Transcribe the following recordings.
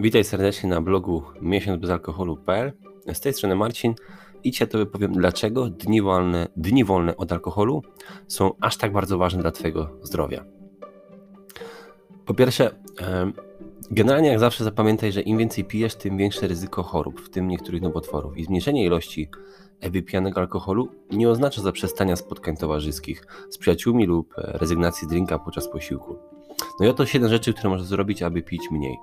Witaj serdecznie na blogu miesiącbezalkoholu.pl. Z tej strony Marcin i Cię to wypowiem, dlaczego dni wolne, dni wolne od alkoholu są aż tak bardzo ważne dla Twojego zdrowia. Po pierwsze, generalnie jak zawsze zapamiętaj, że im więcej pijesz, tym większe ryzyko chorób, w tym niektórych nowotworów. I zmniejszenie ilości wypijanego alkoholu nie oznacza zaprzestania spotkań towarzyskich z przyjaciółmi lub rezygnacji z drinka podczas posiłku. No i oto 7 rzeczy, które możesz zrobić, aby pić mniej.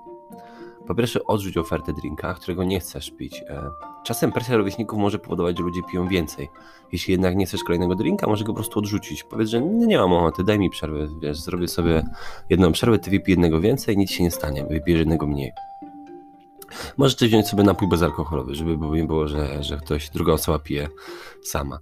Po pierwsze, odrzuć ofertę drinka, którego nie chcesz pić. E, czasem presja rówieśników może powodować, że ludzie piją więcej. Jeśli jednak nie chcesz kolejnego drinka, może go po prostu odrzucić. Powiedz, że nie, nie mam ochoty, daj mi przerwę, wiesz, zrobię sobie jedną przerwę, ty wypij jednego więcej, nic się nie stanie, wypijesz jednego mniej. Możesz też wziąć sobie napój bezalkoholowy, żeby nie było, że, że ktoś, druga osoba pije sama.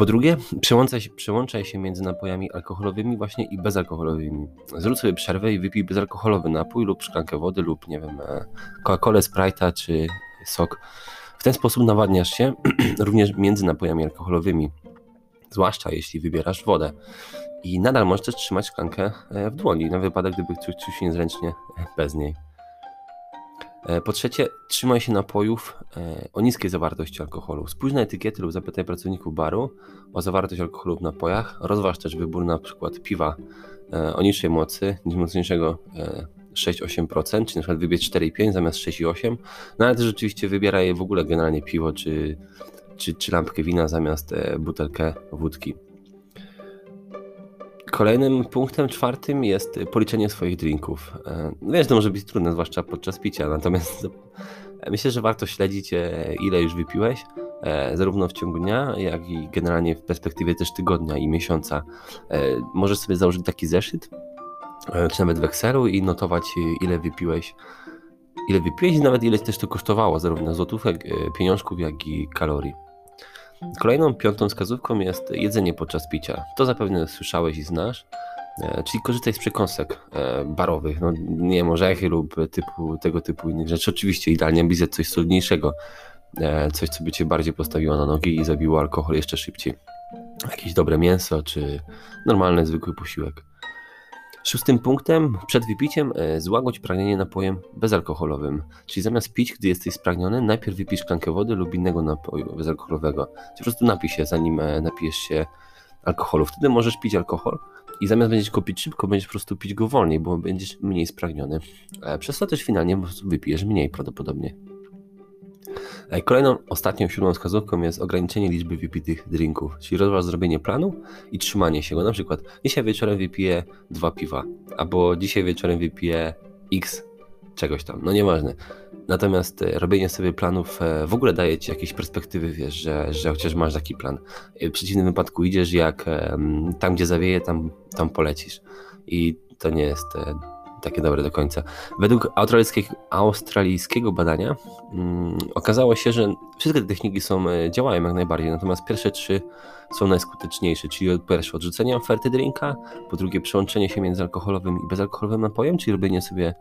Po drugie, przełączaj się, przełączaj się między napojami alkoholowymi właśnie i bezalkoholowymi. Zrób sobie przerwę i wypij bezalkoholowy napój lub szklankę wody lub nie wiem, e, Coca-Colę, Sprite'a czy sok. W ten sposób nawadniasz się również między napojami alkoholowymi, zwłaszcza jeśli wybierasz wodę. I nadal możesz też trzymać szklankę e, w dłoni, na wypadek gdyby ktoś czuł się niezręcznie bez niej. E, po trzecie, trzymaj się napojów e, o niskiej zawartości alkoholu. Spójrz na etykiety lub zapytaj pracowników baru o zawartość alkoholu w napojach. Rozważ też wybór na przykład piwa e, o niższej mocy, niż mocniejszego 6-8%, czy na przykład wybierz 4,5 zamiast 6,8. No ale też oczywiście wybieraj w ogóle generalnie piwo, czy, czy, czy lampkę wina zamiast butelkę wódki. Kolejnym punktem czwartym jest policzenie swoich drinków. E, wiesz, to może być trudne, zwłaszcza podczas picia, natomiast myślę, że warto śledzić, e, ile już wypiłeś, e, zarówno w ciągu dnia, jak i generalnie w perspektywie też tygodnia i miesiąca. Możesz sobie założyć taki zeszyt, czy nawet w Excelu i notować, ile wypiłeś, ile wypiłeś i nawet ile też to kosztowało, zarówno złotówek, pieniążków, jak i kalorii. Kolejną piątą wskazówką jest jedzenie podczas picia. To zapewne słyszałeś i znasz. E, czyli korzystaj z przekąsek e, barowych, no nie wiem, orzechy lub typu, tego typu innych rzeczy. Oczywiście idealnie zjeść coś solidniejszego, e, coś co by cię bardziej postawiło na nogi i zabiło alkohol jeszcze szybciej. Jakieś dobre mięso, czy normalny, zwykły posiłek. Szóstym punktem przed wypiciem e, złagodź pragnienie napojem bezalkoholowym. Czyli zamiast pić, gdy jesteś spragniony, najpierw wypij szklankę wody lub innego napoju bezalkoholowego. Czyli po prostu napij się, zanim e, napijesz się alkoholu. Wtedy możesz pić alkohol i zamiast będziesz go pić szybko, będziesz po prostu pić go wolniej, bo będziesz mniej spragniony. E, przez to też finalnie wypijesz mniej prawdopodobnie. Kolejną, ostatnią, siódmą wskazówką jest ograniczenie liczby wypitych drinków, czyli rozważ zrobienie planu i trzymanie się go. Na przykład dzisiaj wieczorem wypiję dwa piwa, albo dzisiaj wieczorem wypiję x czegoś tam, no nieważne. Natomiast e, robienie sobie planów e, w ogóle daje ci jakieś perspektywy, wiesz, że, że chociaż masz taki plan. E, w przeciwnym wypadku idziesz jak tam, gdzie zawieje, tam, tam polecisz. I to nie jest takie dobre do końca. Według australijskiego badania um, okazało się, że wszystkie te techniki są, e, działają jak najbardziej, natomiast pierwsze trzy są najskuteczniejsze, czyli po pierwsze odrzucenie oferty drinka, po drugie przełączenie się między alkoholowym i bezalkoholowym napojem, czyli robienie sobie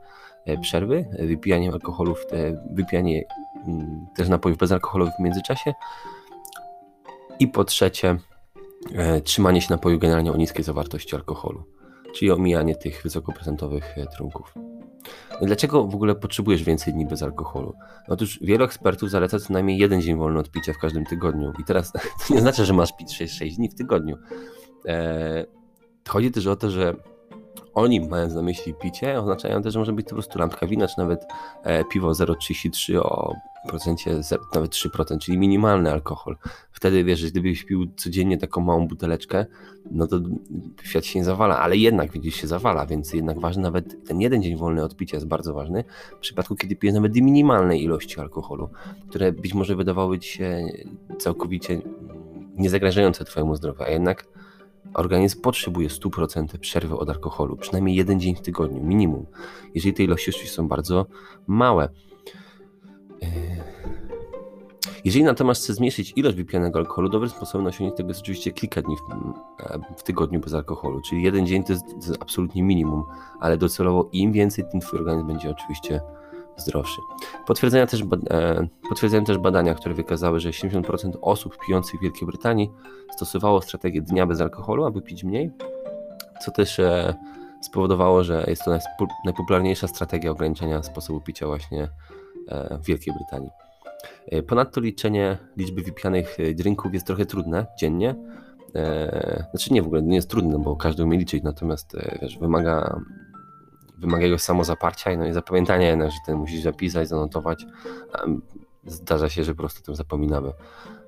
e, przerwy, e, wypijanie alkoholów, wypijanie um, też napojów bezalkoholowych w międzyczasie i po trzecie trzymanie się napoju generalnie o niskiej zawartości alkoholu czyli omijanie tych wysokoprocentowych e, trunków. Dlaczego w ogóle potrzebujesz więcej dni bez alkoholu? Otóż wielu ekspertów zaleca co najmniej jeden dzień wolny od picia w każdym tygodniu. I teraz to nie znaczy, że masz pić 6, 6 dni w tygodniu. Eee, chodzi też o to, że oni, mając na myśli picie, oznaczają też, że może być to po prostu lampka wina, czy nawet e, piwo 0,33 o procencie, nawet 3%, czyli minimalny alkohol. Wtedy wiesz, że gdybyś pił codziennie taką małą buteleczkę, no to świat się nie zawala, ale jednak widzisz się zawala, więc jednak ważny nawet ten jeden dzień wolny od picia jest bardzo ważny. W przypadku, kiedy pijesz nawet minimalnej ilości alkoholu, które być może wydawały ci się całkowicie niezagrażające twojemu zdrowiu, a jednak Organizm potrzebuje 100% przerwy od alkoholu, przynajmniej jeden dzień w tygodniu, minimum, jeżeli te ilości oczywiście są bardzo małe. E, jeżeli natomiast chce zmniejszyć ilość wypijanego alkoholu, dobrym sposobem na osiągnięcie tego jest oczywiście kilka dni w, w, tygodniu bez alkoholu, czyli jeden dzień to jest, to jest absolutnie minimum, ale docelowo im więcej, tym twój organizm będzie oczywiście zdrowszy. Potwierdzają też, e, potwierdzają też badania, które wykazały, że 70% osób pijących w Wielkiej Brytanii stosowało strategię dnia bez alkoholu, aby pić mniej, co też e, spowodowało, że jest to najpopularniejsza strategia ograniczenia sposobu picia właśnie w Wielkiej Brytanii. Ponadto liczenie liczby wypijanych drinków jest trochę trudne dziennie. Znaczy nie, w ogóle nie jest trudne, bo każdy umie liczyć, natomiast wiesz, wymaga wymaga jego samozaparcia no i zapamiętania jednak, że ten musisz zapisać, zanotować. Zdarza się, że po prostu tym zapominamy.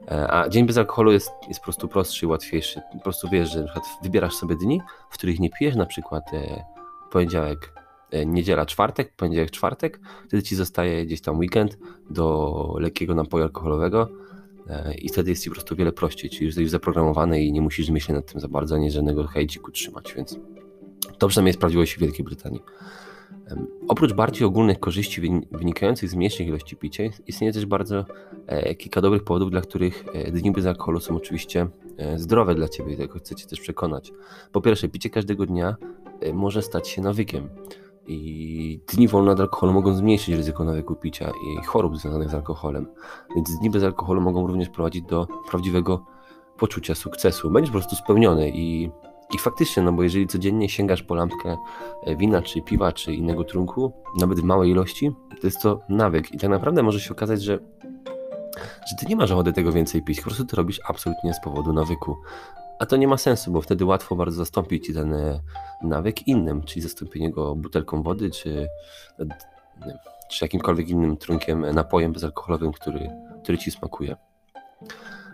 E, a dzień bez alkoholu jest, jest po prostu prostszy i łatwiejszy. Po prostu wiesz, że wybierasz sobie dni, w których nie pijesz, na przykład e, poniedziałek, e, niedziela, czwartek, poniedziałek, czwartek, wtedy ci zostaje gdzieś tam weekend do lekkiego napoju alkoholowego i wtedy jest ci po prostu wiele prościej, czyli jesteś zaprogramowany i nie musisz myśleć nad tym za bardzo, ani żadnego hejciku trzymać, więc to przynajmniej sprawdziło się w Wielkiej Brytanii. Oprócz bardziej ogólnych korzyści wynikających z mniejszych ilości picia, istnieje też bardzo e, kilka dobrych powodów, dla których e, dni bez alkoholu są oczywiście e, zdrowe dla Ciebie i tego chcę Cię też przekonać. Po pierwsze, picie każdego dnia może stać się nawykiem i dni wolne od alkoholu mogą zmniejszyć ryzyko nawyku picia i chorób związanych z alkoholem. Więc dni bez alkoholu mogą również prowadzić do prawdziwego poczucia sukcesu. Będziesz po prostu spełniony i i faktycznie, no bo jeżeli codziennie sięgasz po lampkę e, wina, czy piwa, czy innego trunku, nawet w małej ilości, to jest to nawyk. I tak naprawdę może się okazać, że, że ty nie masz ochoty tego więcej pić, po prostu to robisz absolutnie z powodu nawyku. A to nie ma sensu, bo wtedy łatwo bardzo zastąpić ten e, nawyk innym, czyli zastąpienie go butelką wody, czy, e, czy jakimkolwiek innym trunkiem, napojem bezalkoholowym, który, który ci smakuje.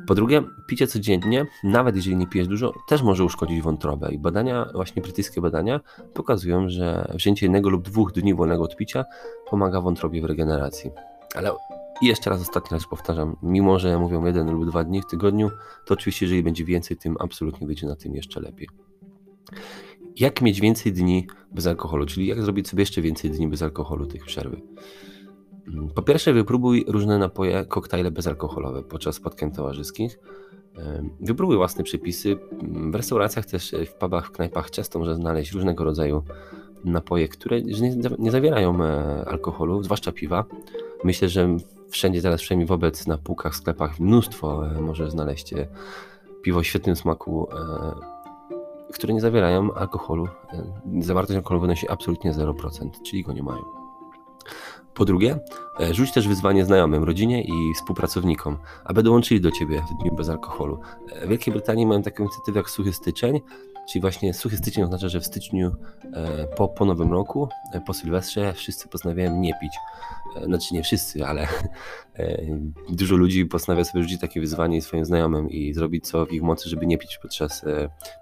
Po drugie, picie codziennie, nawet jeżeli nie pijesz dużo, też może uszkodzić wątrobę. I badania, właśnie brytyjskie badania, pokazują, że wzięcie jednego lub dwóch dni wolnego od picia pomaga wątrobie w regeneracji. Ale jeszcze raz ostatni raz powtarzam, mimo że mówią jeden lub dwa dni w tygodniu, to oczywiście jeżeli będzie więcej, tym absolutnie będzie na tym jeszcze lepiej. Jak mieć więcej dni bez alkoholu, czyli jak zrobić sobie jeszcze więcej dni bez alkoholu tych przerwy? Po pierwsze, wypróbuj różne napoje, koktajle bezalkoholowe podczas spotkań towarzyskich. Wypróbuj własne przepisy. W restauracjach też, e, w pubach, w knajpach często można znaleźć różnego rodzaju napoje, które nie zawierają e, alkoholu, zwłaszcza piwa. Myślę, że wszędzie teraz, przynajmniej wobec na półkach, sklepach mnóstwo e, może znaleźć piwo o świetnym smaku, które nie zawierają alkoholu. Zawartość alkoholu wynosi absolutnie 0%, czyli go nie mają. Po drugie, e, rzuć też wyzwanie znajomym, rodzinie i współpracownikom, aby dołączyli do ciebie w dniu bez alkoholu. E, w Wielkiej Brytanii mają taką inicjatywę jak Suchy Styczeń, czyli właśnie Suchy Styczeń oznacza, że w styczniu e, po, po Nowym Roku, po Sylwestrze wszyscy postanawiają nie pić. Znaczy nie wszyscy, ale dużo ludzi postanawia sobie rzucić takie wyzwanie swoim znajomym i zrobić co w ich mocy, żeby nie pić podczas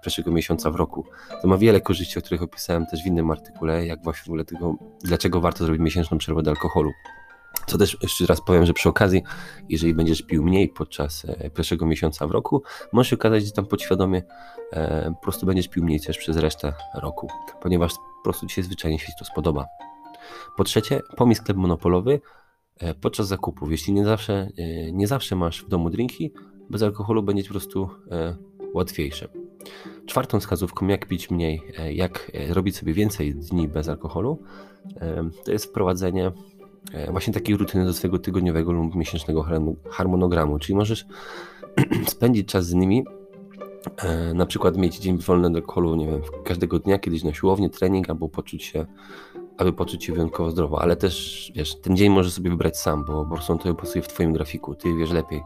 pierwszego miesiąca w roku. To ma wiele korzyści, o których opisałem też w innym artykule, jak właśnie w ogóle tego, dlaczego warto zrobić miesięczną przerwę do alkoholu. Co też jeszcze raz powiem, że przy okazji, jeżeli będziesz pił mniej podczas e, pierwszego miesiąca w roku, może się okazać, że tam podświadomie e, po prostu będziesz pił mniej też przez resztę roku, ponieważ po prostu ci się zwyczajnie się to spodoba. Po trzecie, pomij sklep monopolowy e, podczas zakupów. Jeśli nie zawsze, nie zawsze masz w domu drinki, bez alkoholu będzie po prostu łatwiejsze. Czwartą wskazówką, jak pić mniej, jak robić sobie więcej dni bez alkoholu, to jest wprowadzenie E, właśnie takiej rutyny do swojego tygodniowego lub miesięcznego harmonogramu, czyli możesz spędzić czas z nimi, e, na przykład mieć dzień wolny do alkoholu, nie wiem, każdego dnia kiedyś na siłownię, trening, albo poczuć się, aby poczuć się wyjątkowo zdrowo, ale też, wiesz, ten dzień możesz sobie wybrać sam, bo prostu on to pasuje w twoim grafiku, ty wiesz lepiej,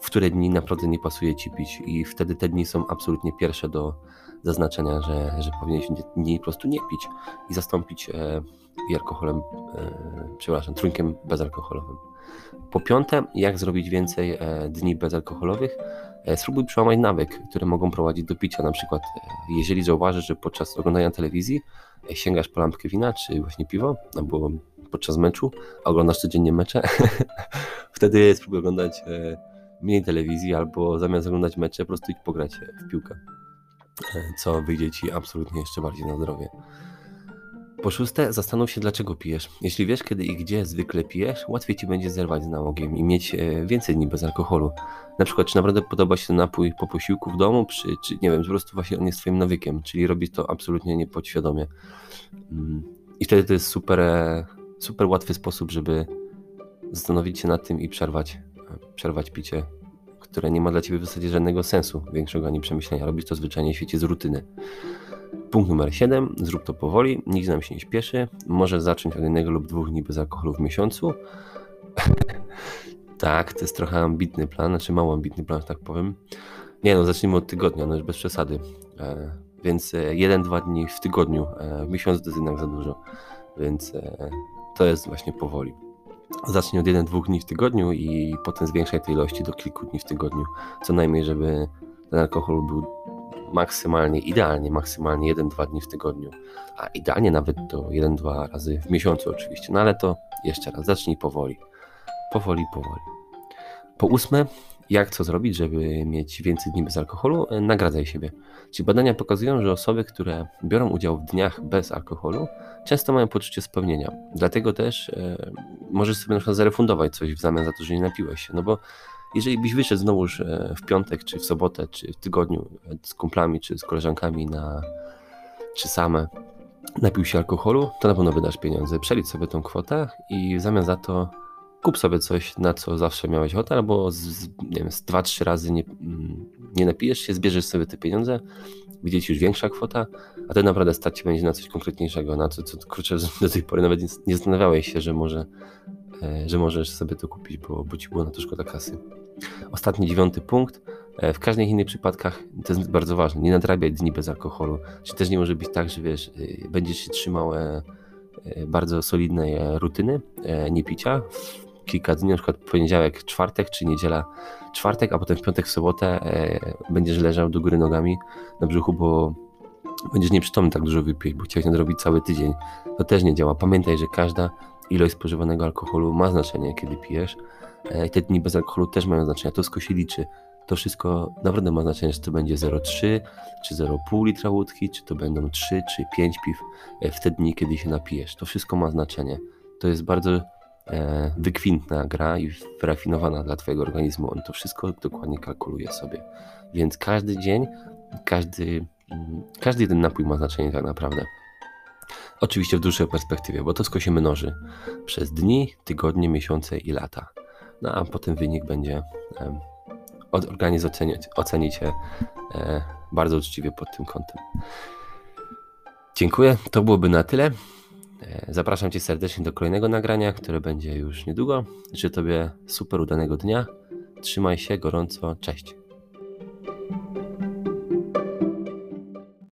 w które dni naprawdę nie pasuje ci pić i wtedy te dni są absolutnie pierwsze do zaznaczenia, że, że powinieneś dni po prostu nie pić i zastąpić e, alkoholem, e, przepraszam, trunkiem bezalkoholowym. Po piąte, jak zrobić więcej e, dni bezalkoholowych? E, spróbuj przełamać nawyk, które mogą prowadzić do picia. Na przykład, jeżeli zauważysz, że podczas oglądania telewizji sięgasz po lampkę wina, czy właśnie piwo, albo podczas meczu, a oglądasz codziennie mecze, wtedy spróbuj oglądać mniej telewizji, albo zamiast oglądać mecze, po prostu idź pograć w piłkę, co wyjdzie ci absolutnie jeszcze bardziej na zdrowie. Po szóste, zastanów się, dlaczego pijesz. Jeśli wiesz, kiedy i gdzie zwykle pijesz, łatwiej ci będzie zerwać z nałogiem i mieć e, więcej dni bez alkoholu. Na przykład, czy naprawdę podoba się napój po posiłku w domu, czy, czy nie wiem, po prostu właśnie on jest twoim nawykiem, czyli robisz to absolutnie niepodświadomie. Mm, I wtedy to jest super, e, super łatwy sposób, żeby zastanowić się nad tym i przerwać, e, przerwać picie, które nie ma dla ciebie w zasadzie żadnego sensu większego ani przemyślenia. Robisz to zwyczajnie w świecie z rutyny. Punkt numer 7. Zrób to powoli, nikt nam się nie śpieszy. Możesz zacząć od jednego lub dwóch dni bez alkoholu w miesiącu. tak, to jest trochę ambitny plan, znaczy mało ambitny plan, tak powiem. Nie no, zacznijmy od tygodnia, no już bez przesady. E, więc e, jeden, dwa dni w tygodniu, e, w miesiącu to jest jednak za dużo. Więc e, to jest właśnie powoli. Zacznij od jeden, dwóch dni w tygodniu i potem zwiększaj te ilości do kilku dni w tygodniu. Co najmniej, żeby ten alkohol był maksymalnie, idealnie, maksymalnie 1-2 dni w tygodniu, a idealnie nawet to 1-2 razy w miesiącu oczywiście, no ale to jeszcze raz, zacznij powoli, powoli, powoli. Po ósme, jak co zrobić, żeby mieć więcej dni bez alkoholu? E, nagradzaj siebie. Czyli badania pokazują, że osoby, które biorą udział w dniach bez alkoholu, często mają poczucie spełnienia. Dlatego też e, możesz sobie na przykład zarefundować coś w zamian za to, że nie napiłeś się. No bo jeżeli byś wyszedł znowuż e, w piątek, czy w sobotę, czy w tygodniu e, z kumplami, czy z koleżankami na, czy same, napił się alkoholu, to na pewno wydasz pieniądze. Przelicz sobie tą kwotę i w zamian za to kup sobie coś, na co zawsze miałeś ochotę, albo z, nie wiem, z 2-3 razy nie, mm, nie napijesz się, zbierzesz sobie te pieniądze, widzieć już większa kwota, a to naprawdę stać ci będzie na coś konkretniejszego, na co, co kurczę, do tej pory nawet nie, nie zastanawiałeś się, że może E, że możesz sobie to kupić, bo, bo ci było na to szkoda kasy. Ostatni, dziewiąty punkt. E, w każdych innych przypadkach to jest bardzo ważne. Nie nadrabiaj dni bez alkoholu. Czy też nie może być tak, że wiesz, e, będziesz się trzymał bardzo solidnej rutyny nie picia kilka dni, na przykład poniedziałek, czwartek, czy niedziela, czwartek, a potem w piątek, sobotę będziesz leżał do góry nogami na brzuchu, bo będziesz nieprzytomny tak dużo wypić, bo chciałeś nadrobić cały tydzień. To też nie działa. Pamiętaj, że każda ilość spożywanego alkoholu ma znaczenie, kiedy pijesz. E, te dni bez alkoholu też mają znaczenie. To wszystko się liczy. To wszystko naprawdę ma znaczenie, czy to będzie 0,3 czy 0,5 litra łódki, czy to będą 3 czy 5 piw e, w te dni, kiedy się napijesz. To wszystko ma znaczenie. To jest bardzo e, wykwintna gra i wyrafinowana dla Twojego organizmu. On to wszystko dokładnie kalkuluje sobie. Więc każdy dzień, każdy, mm, każdy jeden napój ma znaczenie tak naprawdę. Oczywiście w dłuższej perspektywie, bo to wszystko się mnoży przez dni, tygodnie, miesiące i lata. No a potem wynik będzie, organizm oceni, oceni e, bardzo uczciwie pod tym kątem. Dziękuję, to byłoby na tyle. E, zapraszam Cię serdecznie do kolejnego nagrania, które będzie już niedługo. Życzę Tobie super udanego dnia. Trzymaj się gorąco. Cześć.